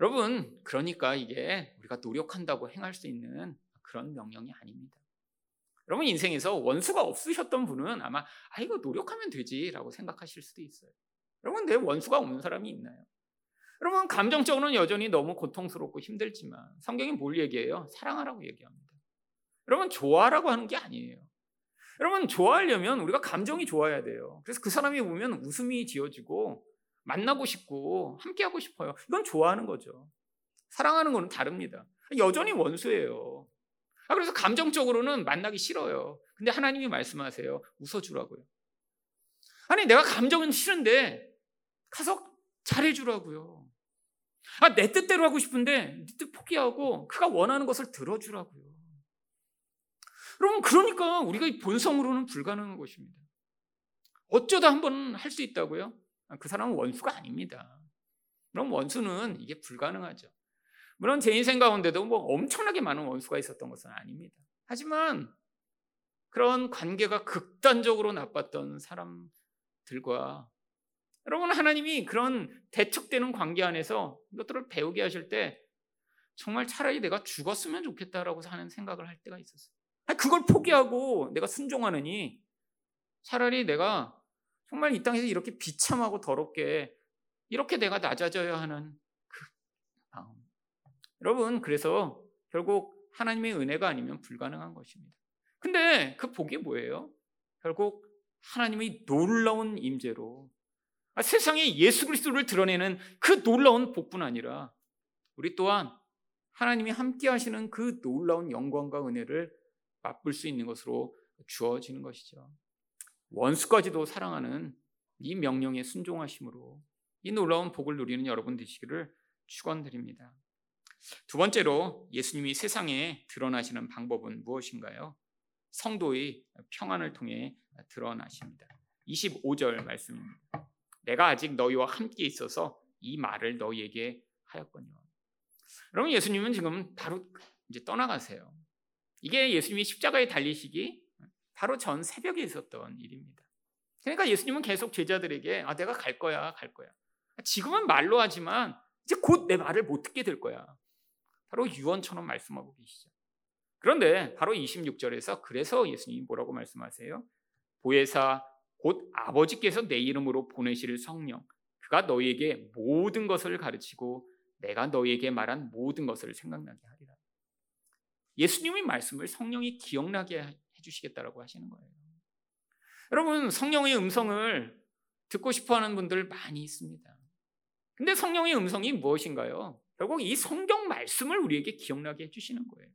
여러분, 그러니까 이게 우리가 노력한다고 행할 수 있는 그런 명령이 아닙니다. 여러분 인생에서 원수가 없으셨던 분은 아마 아 이거 노력하면 되지라고 생각하실 수도 있어요. 여러분 내 원수가 없는 사람이 있나요? 여러분 감정적으로는 여전히 너무 고통스럽고 힘들지만 성경이 뭘 얘기해요? 사랑하라고 얘기합니다. 여러분 좋아라고 하는 게 아니에요. 여러분 좋아하려면 우리가 감정이 좋아야 돼요. 그래서 그 사람이 보면 웃음이 지어지고 만나고 싶고 함께하고 싶어요. 이건 좋아하는 거죠. 사랑하는 거는 다릅니다. 여전히 원수예요. 아, 그래서 감정적으로는 만나기 싫어요. 근데 하나님이 말씀하세요. 웃어주라고요. 아니, 내가 감정은 싫은데 가서 잘해주라고요. 아, 내 뜻대로 하고 싶은데 네 뜻 포기하고 그가 원하는 것을 들어주라고요. 여러분, 그러니까 우리가 본성으로는 불가능한 것입니다. 어쩌다 한 번 할 수 있다고요? 아, 그 사람은 원수가 아닙니다. 그럼 원수는 이게 불가능하죠. 물론 제 인생 가운데도 뭐 엄청나게 많은 원수가 있었던 것은 아닙니다. 하지만 그런 관계가 극단적으로 나빴던 사람들과 여러분 하나님이 그런 대척되는 관계 안에서 이것들을 배우게 하실 때 정말 차라리 내가 죽었으면 좋겠다라고 하는 생각을 할 때가 있었어요. 그걸 포기하고 내가 순종하느니 차라리 내가 정말 이 땅에서 이렇게 비참하고 더럽게 이렇게 내가 낮아져야 하는 여러분, 그래서 결국 하나님의 은혜가 아니면 불가능한 것입니다. 근데 그 복이 뭐예요? 결국 하나님의 놀라운 임재로 아, 세상에 예수 그리스도를 드러내는 그 놀라운 복뿐 아니라 우리 또한 하나님이 함께 하시는 그 놀라운 영광과 은혜를 맛볼 수 있는 것으로 주어지는 것이죠. 원수까지도 사랑하는 이 명령에 순종하심으로 이 놀라운 복을 누리는 여러분 되시기를 축원드립니다. 두 번째로 예수님이 세상에 드러나시는 방법은 무엇인가요? 성도의 평안을 통해 드러나십니다. 25절 말씀입니다. 내가 아직 너희와 함께 있어서 이 말을 너희에게 하였거니와. 여러분 예수님은 지금 바로 이제 떠나가세요. 이게 예수님이 십자가에 달리시기 바로 전 새벽에 있었던 일입니다. 그러니까 예수님은 계속 제자들에게 아 내가 갈 거야, 갈 거야. 지금은 말로 하지만 이제 곧 내 말을 못 듣게 될 거야. 바로 유언처럼 말씀하고 계시죠. 그런데 바로 26절에서 그래서 예수님이 뭐라고 말씀하세요? 보혜사 곧 아버지께서 내 이름으로 보내실 성령 그가 너희에게 모든 것을 가르치고 내가 너희에게 말한 모든 것을 생각나게 하리라. 예수님의 말씀을 성령이 기억나게 해주시겠다라고 하시는 거예요. 여러분 성령의 음성을 듣고 싶어 하는 분들 많이 있습니다. 근데 성령의 음성이 무엇인가요? 결국 이 성경 말씀을 우리에게 기억나게 해주시는 거예요.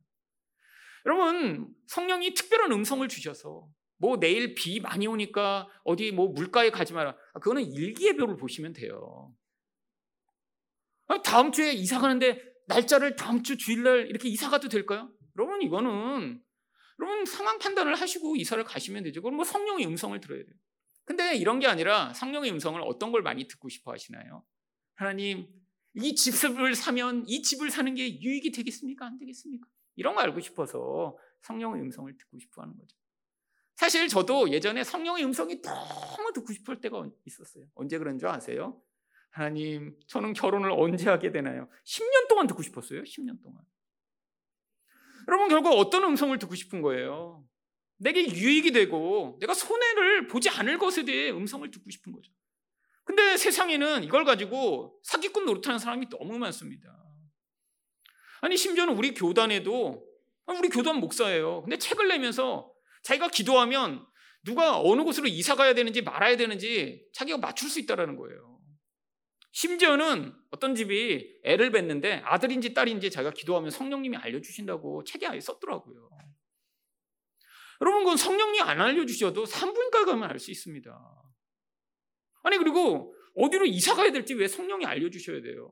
여러분, 성령이 특별한 음성을 주셔서 뭐 내일 비 많이 오니까 어디 뭐 물가에 가지 마라. 아, 그거는 일기예보를 보시면 돼요. 아, 다음 주에 이사 가는데 날짜를 다음 주 주일날 이렇게 이사 가도 될까요? 여러분 이거는 여러분 상황 판단을 하시고 이사를 가시면 되죠. 그럼 뭐 성령의 음성을 들어야 돼요. 근데 이런 게 아니라 성령의 음성을 어떤 걸 많이 듣고 싶어 하시나요? 하나님, 이 집을 사면 이 집을 사는 게 유익이 되겠습니까? 안 되겠습니까? 이런 거 알고 싶어서 성령의 음성을 듣고 싶어 하는 거죠. 사실 저도 예전에 성령의 음성이 너무 듣고 싶을 때가 있었어요. 언제 그런 줄 아세요? 하나님, 저는 결혼을 언제 하게 되나요? 10년 동안 듣고 싶었어요. 10년 동안. 여러분, 결국 어떤 음성을 듣고 싶은 거예요? 내게 유익이 되고 내가 손해를 보지 않을 것에 대해 음성을 듣고 싶은 거죠. 근데 세상에는 이걸 가지고 사기꾼 노릇하는 사람이 너무 많습니다. 아니, 심지어는 우리 교단에도, 우리 교단 목사예요. 근데 책을 내면서 자기가 기도하면 누가 어느 곳으로 이사 가야 되는지 말아야 되는지 자기가 맞출 수 있다는 거예요. 심지어는 어떤 집이 애를 뵀는데 아들인지 딸인지 자기가 기도하면 성령님이 알려주신다고 책에 아예 썼더라고요. 여러분, 그건 성령님이 안 알려주셔도 산부인과 가면 알 수 있습니다. 아니, 그리고 어디로 이사 가야 될지 왜 성령이 알려주셔야 돼요?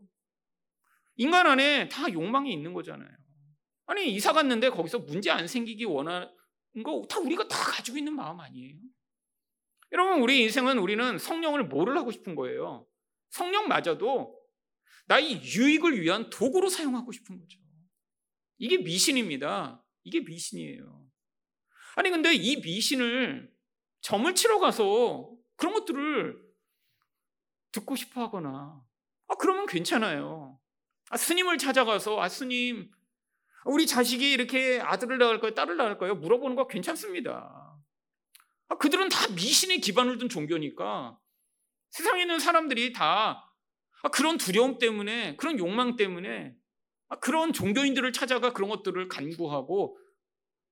인간 안에 다 욕망이 있는 거잖아요. 아니, 이사 갔는데 거기서 문제 안 생기기 원하는 거 다 우리가 다 가지고 있는 마음 아니에요? 여러분, 우리 인생은 우리는 성령을 뭐를 하고 싶은 거예요? 성령마저도 나의 유익을 위한 도구로 사용하고 싶은 거죠. 이게 미신입니다. 이게 미신이에요. 아니, 근데 이 미신을 점을 치러 가서 그런 것들을 듣고 싶어 하거나, 아, 그러면 괜찮아요. 아, 스님을 찾아가서, 아, 스님, 우리 자식이 이렇게 아들을 낳을까요? 딸을 낳을까요? 물어보는 거 괜찮습니다. 아, 그들은 다 미신에 기반을 둔 종교니까 세상에 있는 사람들이 다 아, 그런 두려움 때문에, 그런 욕망 때문에 아, 그런 종교인들을 찾아가 그런 것들을 간구하고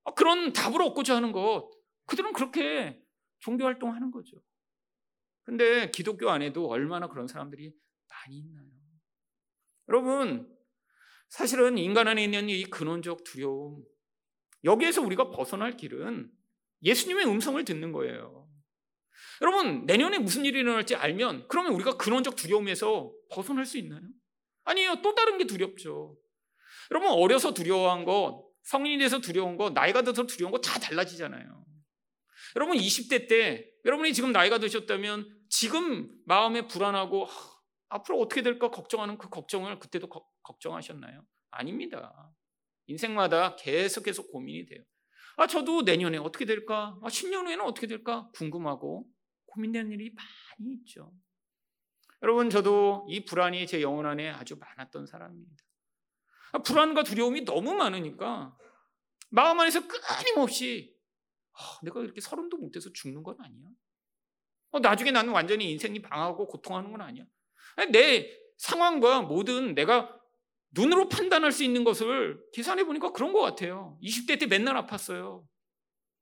아, 그런 답을 얻고자 하는 것, 그들은 그렇게 종교 활동하는 거죠. 근데 기독교 안에도 얼마나 그런 사람들이 많이 있나요? 여러분, 사실은 인간 안에 있는 이 근원적 두려움, 여기에서 우리가 벗어날 길은 예수님의 음성을 듣는 거예요. 여러분, 내년에 무슨 일이 일어날지 알면 그러면 우리가 근원적 두려움에서 벗어날 수 있나요? 아니에요. 또 다른 게 두렵죠. 여러분, 어려서 두려워한 것, 성인이 돼서 두려운 거, 나이가 들어서 두려운 거다 달라지잖아요. 여러분 20대 때 여러분이 지금 나이가 드셨다면 지금 마음에 불안하고 앞으로 어떻게 될까 걱정하는 그 걱정을 그때도 거, 걱정하셨나요? 아닙니다. 인생마다 계속해서 고민이 돼요. 아, 저도 내년에 어떻게 될까? 아, 10년 후에는 어떻게 될까? 궁금하고 고민되는 일이 많이 있죠. 여러분, 저도 이 불안이 제 영혼 안에 아주 많았던 사람입니다. 아, 불안과 두려움이 너무 많으니까 마음 안에서 끊임없이 아, 내가 이렇게 서른도 못 돼서 죽는 건 아니야. 어, 나중에 나는 완전히 인생이 방하고 고통하는 건 아니야. 아니, 내 상황과 모든 내가 눈으로 판단할 수 있는 것을 계산해 보니까 그런 것 같아요. 20대 때 맨날 아팠어요.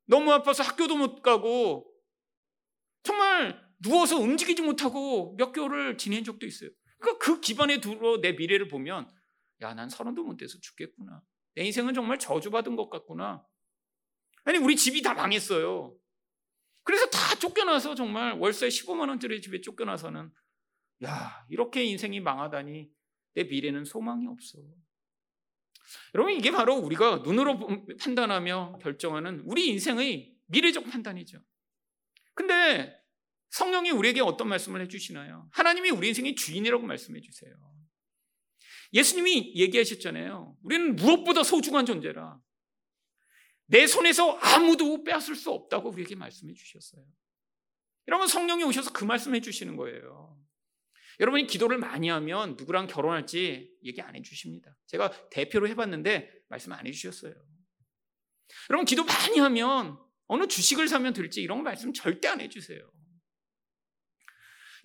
너무 아파서 학교도 못 가고 정말 누워서 움직이지 못하고 몇 개월을 지낸 적도 있어요. 그러니까 그 기반에 두러 내 미래를 보면 야, 난 서른도 못 돼서 죽겠구나. 내 인생은 정말 저주받은 것 같구나. 아니, 우리 집이 다 망했어요. 그래서 다 쫓겨나서 정말 월세 15만 원짜리 집에 쫓겨나서는 야, 이렇게 인생이 망하다니 내 미래는 소망이 없어. 여러분, 이게 바로 우리가 눈으로 판단하며 결정하는 우리 인생의 미래적 판단이죠. 근데 성령이 우리에게 어떤 말씀을 해주시나요? 하나님이 우리 인생의 주인이라고 말씀해 주세요. 예수님이 얘기하셨잖아요. 우리는 무엇보다 소중한 존재라. 내 손에서 아무도 빼앗을 수 없다고 우리에게 말씀해 주셨어요. 여러분 성령이 오셔서 그 말씀해 주시는 거예요. 여러분이 기도를 많이 하면 누구랑 결혼할지 얘기 안 해주십니다. 제가 대표로 해봤는데 말씀 안 해주셨어요. 여러분 기도 많이 하면 어느 주식을 사면 될지 이런 말씀 절대 안 해주세요.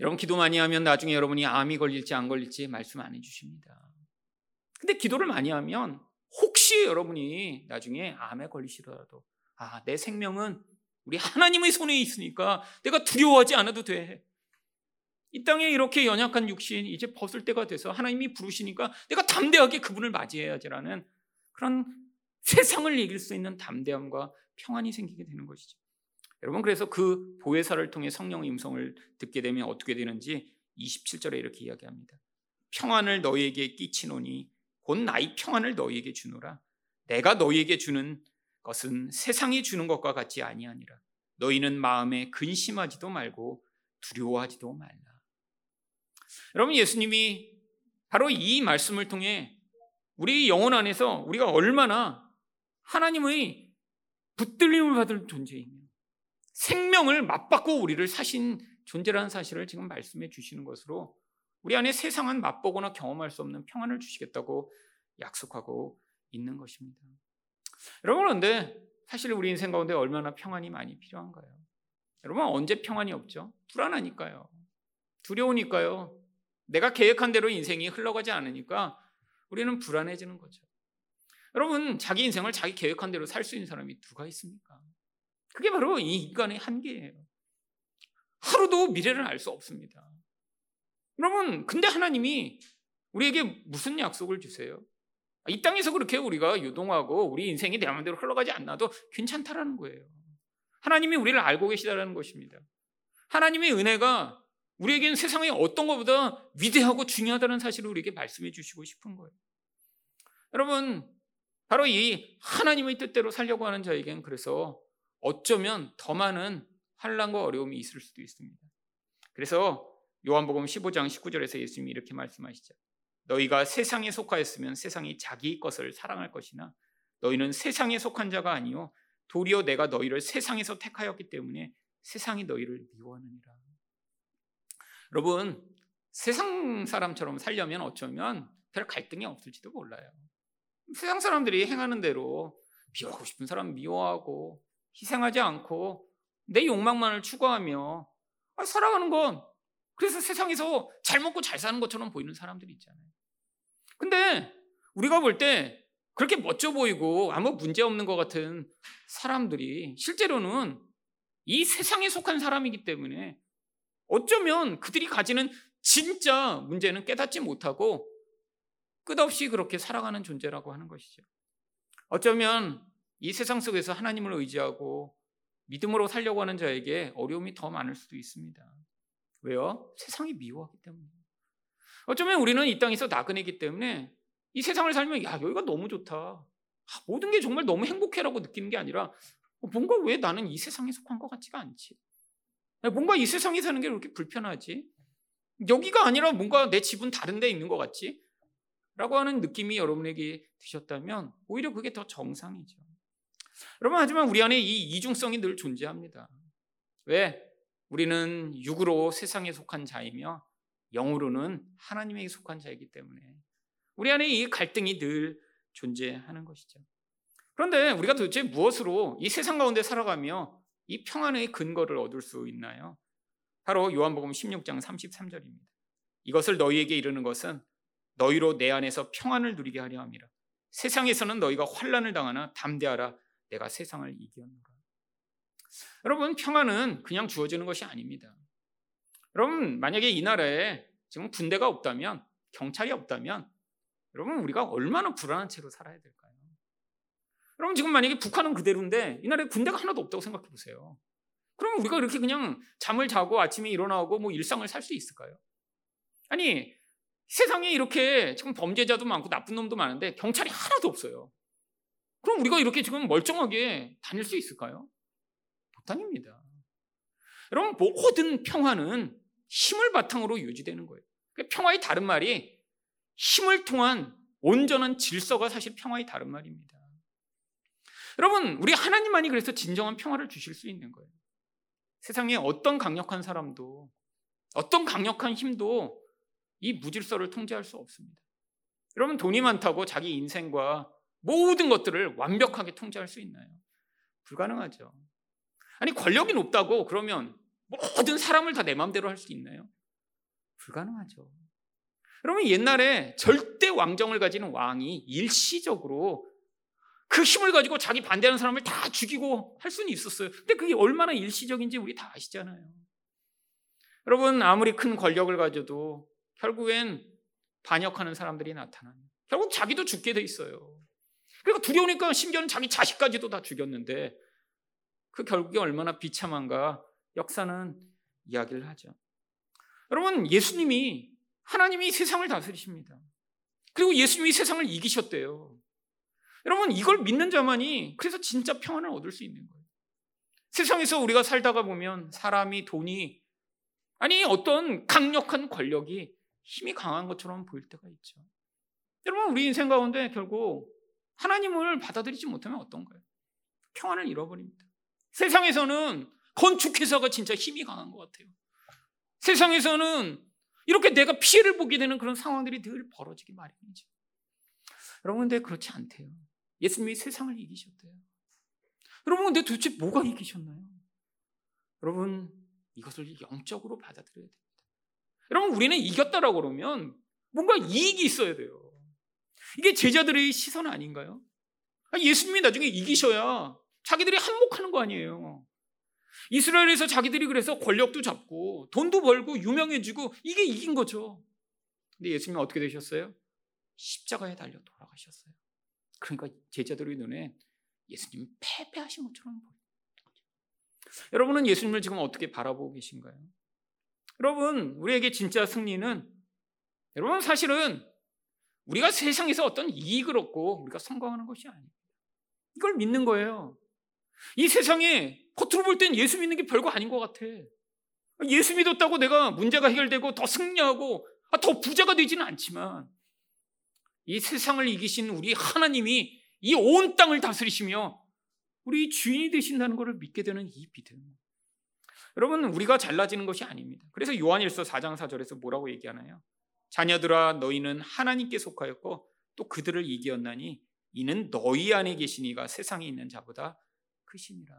여러분 기도 많이 하면 나중에 여러분이 암이 걸릴지 안 걸릴지 말씀 안 해주십니다. 근데 기도를 많이 하면 혹시 여러분이 나중에 암에 걸리시더라도 아, 내 생명은 우리 하나님의 손에 있으니까 내가 두려워하지 않아도 돼. 이 땅에 이렇게 연약한 육신 이제 벗을 때가 돼서 하나님이 부르시니까 내가 담대하게 그분을 맞이해야지라는 그런 세상을 이길 수 있는 담대함과 평안이 생기게 되는 것이죠. 여러분 그래서 그 보혜사를 통해 성령의 음성을 듣게 되면 어떻게 되는지 27절에 이렇게 이야기합니다. 평안을 너희에게 끼치노니 곧 나의 평안을 너희에게 주노라. 내가 너희에게 주는 것은 세상이 주는 것과 같지 아니하니라. 너희는 마음에 근심하지도 말고 두려워하지도 말라. 여러분 예수님이 바로 이 말씀을 통해 우리 영혼 안에서 우리가 얼마나 하나님의 붙들림을 받을 존재이며 생명을 맞받고 우리를 사신 존재라는 사실을 지금 말씀해 주시는 것으로 우리 안에 세상은 맛보거나 경험할 수 없는 평안을 주시겠다고 약속하고 있는 것입니다. 여러분 그런데 사실 우리 인생 가운데 얼마나 평안이 많이 필요한가요? 여러분 언제 평안이 없죠? 불안하니까요. 두려우니까요. 내가 계획한 대로 인생이 흘러가지 않으니까 우리는 불안해지는 거죠. 여러분 자기 인생을 자기 계획한 대로 살 수 있는 사람이 누가 있습니까? 그게 바로 이 인간의 한계예요. 하루도 미래를 알 수 없습니다. 여러분 근데 하나님이 우리에게 무슨 약속을 주세요? 이 땅에서 그렇게 우리가 유동하고 우리 인생이 내 마음대로 흘러가지 않나도 괜찮다라는 거예요. 하나님이 우리를 알고 계시다라는 것입니다. 하나님의 은혜가 우리에게는 세상의 어떤 것보다 위대하고 중요하다는 사실을 우리에게 말씀해 주시고 싶은 거예요. 여러분, 바로 이 하나님의 뜻대로 살려고 하는 자에겐 그래서 어쩌면 더 많은 환란과 어려움이 있을 수도 있습니다. 그래서 요한복음 15장 19절에서 예수님이 이렇게 말씀하시죠. 너희가 세상에 속하였으면 세상이 자기 것을 사랑할 것이나 너희는 세상에 속한 자가 아니요 도리어 내가 너희를 세상에서 택하였기 때문에 세상이 너희를 미워하느니라. 여러분 세상 사람처럼 살려면 어쩌면 별 갈등이 없을지도 몰라요. 세상 사람들이 행하는 대로 미워하고 싶은 사람 미워하고 희생하지 않고 내 욕망만을 추구하며 살아가는 건 그래서 세상에서 잘 먹고 잘 사는 것처럼 보이는 사람들이 있잖아요. 근데 우리가 볼 때 그렇게 멋져 보이고 아무 문제 없는 것 같은 사람들이 실제로는 이 세상에 속한 사람이기 때문에 어쩌면 그들이 가지는 진짜 문제는 깨닫지 못하고 끝없이 그렇게 살아가는 존재라고 하는 것이죠. 어쩌면 이 세상 속에서 하나님을 의지하고 믿음으로 살려고 하는 자에게 어려움이 더 많을 수도 있습니다. 왜요? 세상이 미워하기 때문에. 어쩌면 우리는 이 땅에서 나그네기 때문에 이 세상을 살면 야 여기가 너무 좋다. 아, 모든 게 정말 너무 행복해라고 느끼는 게 아니라 어, 뭔가 왜 나는 이 세상에 속한 것 같지가 않지? 뭔가 이 세상에 사는 게 그렇게 불편하지? 여기가 아니라 뭔가 내 집은 다른 데 있는 것 같지? 라고 하는 느낌이 여러분에게 드셨다면 오히려 그게 더 정상이죠. 여러분 하지만 우리 안에 이 이중성이 늘 존재합니다. 왜? 우리는 육으로 세상에 속한 자이며 영으로는 하나님에게 속한 자이기 때문에 우리 안에 이 갈등이 늘 존재하는 것이죠. 그런데 우리가 도대체 무엇으로 이 세상 가운데 살아가며 이 평안의 근거를 얻을 수 있나요? 바로 요한복음 16장 33절입니다. 이것을 너희에게 이르는 것은 너희로 내 안에서 평안을 누리게 하려 함이라. 세상에서는 너희가 환란을 당하나 담대하라. 내가 세상을 이겼노라. 여러분 평안은 그냥 주어지는 것이 아닙니다. 여러분 만약에 이 나라에 지금 군대가 없다면 경찰이 없다면 여러분 우리가 얼마나 불안한 채로 살아야 될까요? 여러분 지금 만약에 북한은 그대로인데 이 나라에 군대가 하나도 없다고 생각해 보세요. 그러면 우리가 이렇게 그냥 잠을 자고 아침에 일어나고 뭐 일상을 살 수 있을까요? 아니 세상에 이렇게 지금 범죄자도 많고 나쁜 놈도 많은데 경찰이 하나도 없어요. 그럼 우리가 이렇게 지금 멀쩡하게 다닐 수 있을까요? 못 다닙니다. 여러분 모든 평화는 힘을 바탕으로 유지되는 거예요. 그 평화의 다른 말이 힘을 통한 온전한 질서가 사실 평화의 다른 말입니다. 여러분, 우리 하나님만이 그래서 진정한 평화를 주실 수 있는 거예요. 세상에 어떤 강력한 사람도, 어떤 강력한 힘도 이 무질서를 통제할 수 없습니다. 여러분, 돈이 많다고 자기 인생과 모든 것들을 완벽하게 통제할 수 있나요? 불가능하죠. 아니, 권력이 높다고 그러면 모든 사람을 다 내 마음대로 할 수 있나요? 불가능하죠. 여러분 옛날에 절대 왕정을 가지는 왕이 일시적으로 그 힘을 가지고 자기 반대하는 사람을 다 죽이고 할 수는 있었어요. 근데 그게 얼마나 일시적인지 우리 다 아시잖아요. 여러분 아무리 큰 권력을 가져도 결국엔 반역하는 사람들이 나타나요. 결국 자기도 죽게 돼 있어요. 그러니까 두려우니까 심지어는 자기 자식까지도 다 죽였는데 그 결국에 얼마나 비참한가 역사는 이야기를 하죠. 여러분, 예수님이 하나님이 세상을 다스리십니다. 그리고 예수님이 세상을 이기셨대요. 여러분, 이걸 믿는 자만이 그래서 진짜 평안을 얻을 수 있는 거예요. 세상에서 우리가 살다가 보면 사람이 돈이 아니 어떤 강력한 권력이 힘이 강한 것처럼 보일 때가 있죠. 여러분, 우리 인생 가운데 결국 하나님을 받아들이지 못하면 어떤가요? 평안을 잃어버립니다. 세상에서는 건축회사가 진짜 힘이 강한 것 같아요. 세상에서는 이렇게 내가 피해를 보게 되는 그런 상황들이 늘 벌어지기 마련이죠. 여러분, 근데 그렇지 않대요. 예수님이 세상을 이기셨대요. 여러분, 근데 도대체 뭐가 이기셨나요? 여러분, 이것을 영적으로 받아들여야 됩니다. 여러분, 우리는 이겼다라고 그러면 뭔가 이익이 있어야 돼요. 이게 제자들의 시선 아닌가요? 예수님이 나중에 이기셔야 자기들이 한몫하는 거 아니에요. 이스라엘에서 자기들이 그래서 권력도 잡고 돈도 벌고 유명해지고 이게 이긴 거죠. 근데 예수님은 어떻게 되셨어요? 십자가에 달려 돌아가셨어요. 그러니까 제자들의 눈에 예수님이 패배하신 것처럼 보여요. 여러분은 예수님을 지금 어떻게 바라보고 계신가요? 여러분, 우리에게 진짜 승리는 여러분 사실은 우리가 세상에서 어떤 이익을 얻고 우리가 성공하는 것이 아닙니다. 이걸 믿는 거예요. 이 세상에 겉으로 볼 땐 예수 믿는 게 별거 아닌 것 같아. 예수 믿었다고 내가 문제가 해결되고 더 승리하고 아, 더 부자가 되지는 않지만 이 세상을 이기신 우리 하나님이 이 온 땅을 다스리시며 우리 주인이 되신다는 것을 믿게 되는 이 믿음. 여러분 우리가 잘나지는 것이 아닙니다. 그래서 요한일서 4장 4절에서 뭐라고 얘기하나요? 자녀들아 너희는 하나님께 속하였고 또 그들을 이기었나니 이는 너희 안에 계신 이가 세상에 있는 자보다 크시니라.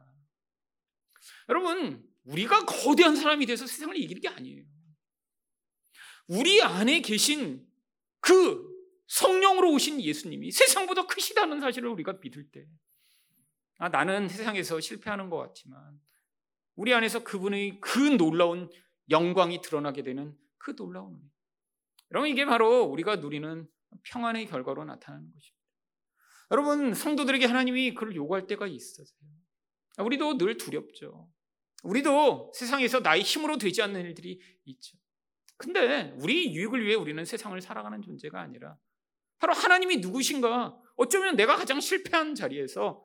여러분, 우리가 거대한 사람이 돼서 세상을 이기는 게 아니에요. 우리 안에 계신 그 성령으로 오신 예수님이 세상보다 크시다는 사실을 우리가 믿을 때, 아, 나는 세상에서 실패하는 것 같지만, 우리 안에서 그분의 그 놀라운 영광이 드러나게 되는 그 놀라운 은혜. 여러분, 이게 바로 우리가 누리는 평안의 결과로 나타나는 것입니다. 여러분, 성도들에게 하나님이 그를 요구할 때가 있어요. 우리도 늘 두렵죠. 우리도 세상에서 나의 힘으로 되지 않는 일들이 있죠. 근데 우리 유익을 위해 우리는 세상을 살아가는 존재가 아니라 바로 하나님이 누구신가? 어쩌면 내가 가장 실패한 자리에서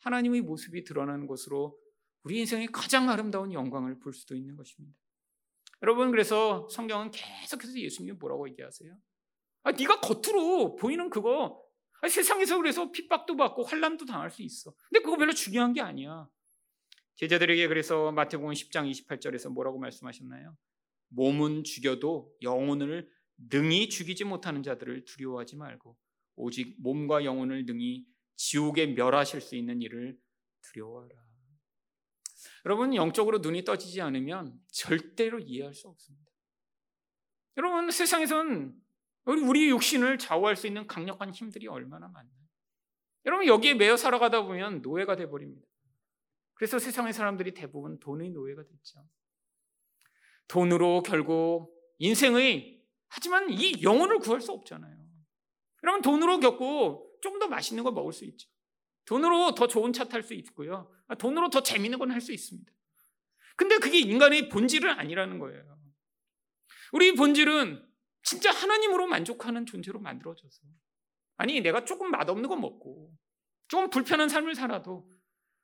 하나님의 모습이 드러나는 것으로 우리 인생의 가장 아름다운 영광을 볼 수도 있는 것입니다. 여러분 그래서 성경은 계속해서 예수님이 뭐라고 얘기하세요? 아, 네가 겉으로 보이는 그거 아니, 세상에서 그래서 핍박도 받고 환란도 당할 수 있어. 근데 그거 별로 중요한 게 아니야. 제자들에게 그래서 마태복음 10장 28절에서 뭐라고 말씀하셨나요? 몸은 죽여도 영혼을 능히 죽이지 못하는 자들을 두려워하지 말고 오직 몸과 영혼을 능히 지옥에 멸하실 수 있는 일을 두려워하라. 여러분 영적으로 눈이 떠지지 않으면 절대로 이해할 수 없습니다. 여러분 세상에선 우리 육신을 좌우할 수 있는 강력한 힘들이 얼마나 많나요? 여러분 여기에 매여 살아가다 보면 노예가 돼 버립니다. 그래서 세상의 사람들이 대부분 돈의 노예가 됐죠. 돈으로 결국 인생의 하지만 이 영혼을 구할 수 없잖아요. 여러분 돈으로 겪고 좀 더 맛있는 거 먹을 수 있죠. 돈으로 더 좋은 차 탈 수 있고요. 돈으로 더 재밌는 건 할 수 있습니다. 근데 그게 인간의 본질은 아니라는 거예요. 우리 본질은 진짜 하나님으로 만족하는 존재로 만들어져서 아니 내가 조금 맛없는 거 먹고 좀 불편한 삶을 살아도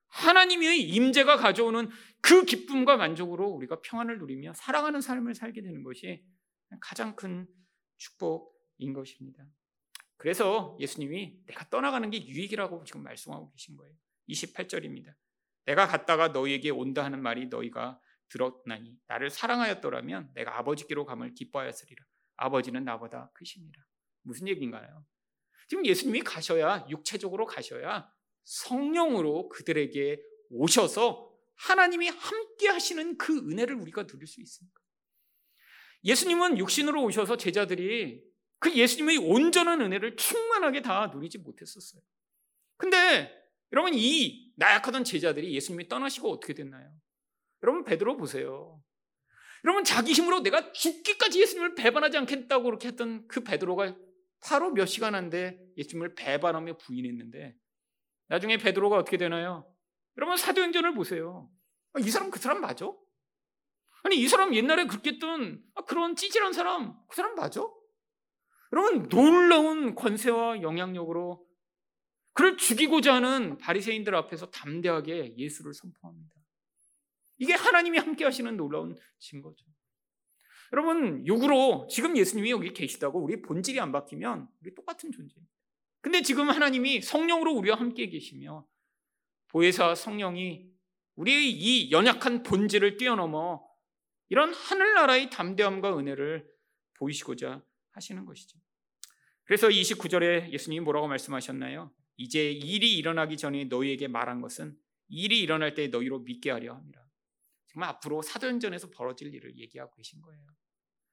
하나님의 임재가 가져오는 그 기쁨과 만족으로 우리가 평안을 누리며 살아가는 삶을 살게 되는 것이 가장 큰 축복인 것입니다. 그래서 예수님이 내가 떠나가는 게 유익이라고 지금 말씀하고 계신 거예요. 28절입니다. 내가 갔다가 너희에게 온다 하는 말이 너희가 들었나니 나를 사랑하였더라면 내가 아버지께로 감을 기뻐하였으리라. 아버지는 나보다 크십니다. 무슨 얘기인가요? 지금 예수님이 가셔야 육체적으로 가셔야 성령으로 그들에게 오셔서 하나님이 함께 하시는 그 은혜를 우리가 누릴 수 있습니까? 예수님은 육신으로 오셔서 제자들이 그 예수님의 온전한 은혜를 충만하게 다 누리지 못했었어요. 근데 여러분 이 나약하던 제자들이 예수님이 떠나시고 어떻게 됐나요? 여러분 베드로 보세요. 여러분 자기 힘으로 내가 죽기까지 예수님을 배반하지 않겠다고 그렇게 했던 그 베드로가 바로 몇 시간 안돼 예수님을 배반하며 부인했는데 나중에 베드로가 어떻게 되나요? 여러분 사도행전을 보세요. 아, 이 사람 그 사람 맞아? 아니 이 사람 옛날에 그렇게 했던 아, 그런 찌질한 사람 그 사람 맞아? 여러분 놀라운 권세와 영향력으로 그를 죽이고자 하는 바리새인들 앞에서 담대하게 예수를 선포합니다. 이게 하나님이 함께 하시는 놀라운 증거죠. 여러분 욕으로 지금 예수님이 여기 계시다고 우리 본질이 안 바뀌면 우리 똑같은 존재입니다. 근데 지금 하나님이 성령으로 우리와 함께 계시며 보혜사 성령이 우리의 이 연약한 본질을 뛰어넘어 이런 하늘나라의 담대함과 은혜를 보이시고자 하시는 것이죠. 그래서 29절에 예수님이 뭐라고 말씀하셨나요? 이제 일이 일어나기 전에 너희에게 말한 것은 일이 일어날 때 너희로 믿게 하려 합니다. 정말 앞으로 사도행전에서 벌어질 일을 얘기하고 계신 거예요.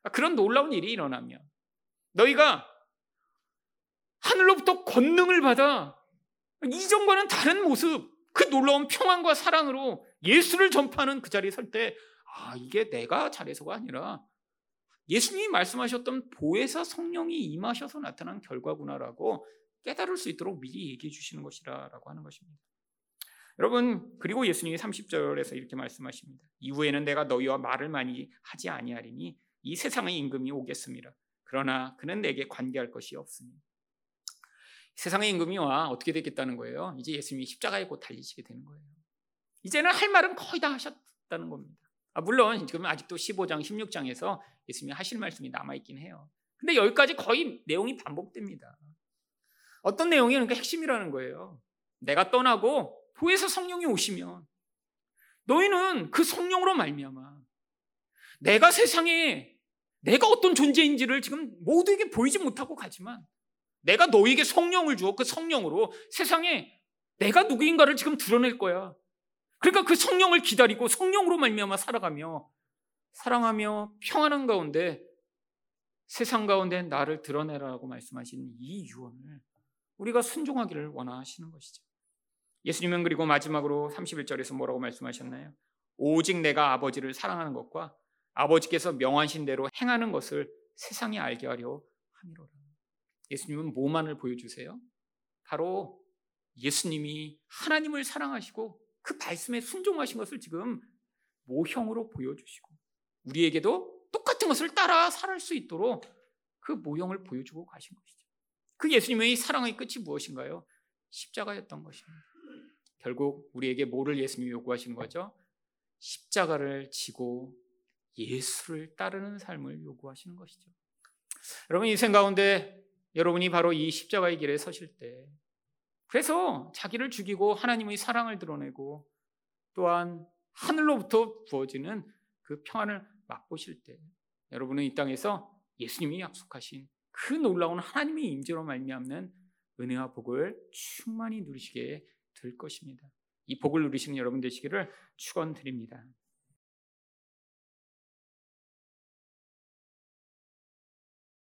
아, 그런 놀라운 일이 일어나면 너희가 하늘로부터 권능을 받아 이전과는 다른 모습, 그 놀라운 평안과 사랑으로 예수를 전파하는 그 자리에 설 때, 아, 이게 내가 잘해서가 아니라 예수님이 말씀하셨던 보혜사 성령이 임하셔서 나타난 결과구나라고 깨달을 수 있도록 미리 얘기해 주시는 것이라고 하는 것입니다. 여러분 그리고 예수님이 30절에서 이렇게 말씀하십니다. 이후에는 내가 너희와 말을 많이 하지 아니하리니 이 세상의 임금이 오겠습니다. 그러나 그는 내게 관계할 것이 없으니 세상의 임금이 와 어떻게 되겠다는 거예요? 이제 예수님이 십자가에 곧 달리시게 되는 거예요. 이제는 할 말은 거의 다 하셨다는 겁니다. 아, 물론 지금 아직도 15장, 16장에서 예수님이 하실 말씀이 남아 있긴 해요. 근데 여기까지 거의 내용이 반복됩니다. 어떤 내용이 그러니까 핵심이라는 거예요. 내가 떠나고 후에서 성령이 오시면 너희는 그 성령으로 말미암아 내가 세상에 내가 어떤 존재인지를 지금 모두에게 보이지 못하고 가지만 내가 너에게 성령을 주어 그 성령으로 세상에 내가 누구인가를 지금 드러낼 거야. 그러니까 그 성령을 기다리고 성령으로 말미암아 살아가며 사랑하며 평안한 가운데 세상 가운데 나를 드러내라고 말씀하신 이 유언을 우리가 순종하기를 원하시는 것이죠. 예수님은 그리고 마지막으로 31절에서 뭐라고 말씀하셨나요? 오직 내가 아버지를 사랑하는 것과 아버지께서 명하신 대로 행하는 것을 세상에 알게 하려 함이로라. 예수님은 뭐만을 보여주세요? 바로 예수님이 하나님을 사랑하시고 그 말씀에 순종하신 것을 지금 모형으로 보여주시고 우리에게도 똑같은 것을 따라 살할 수 있도록 그 모형을 보여주고 가신 것이죠. 그 예수님의 사랑의 끝이 무엇인가요? 십자가였던 것입니다. 결국 우리에게 뭐를 예수님이 요구하시는 거죠? 십자가를 지고 예수를 따르는 삶을 요구하시는 것이죠. 여러분 인생 가운데 여러분이 바로 이 십자가의 길에 서실 때 그래서 자기를 죽이고 하나님의 사랑을 드러내고 또한 하늘로부터 부어지는 그 평안을 맛보실 때 여러분은 이 땅에서 예수님이 약속하신 그 놀라운 하나님의 임재로 말미암는 은혜와 복을 충만히 누리시게 될 것입니다. 이 복을 누리시는 여러분 되시기를 축원드립니다.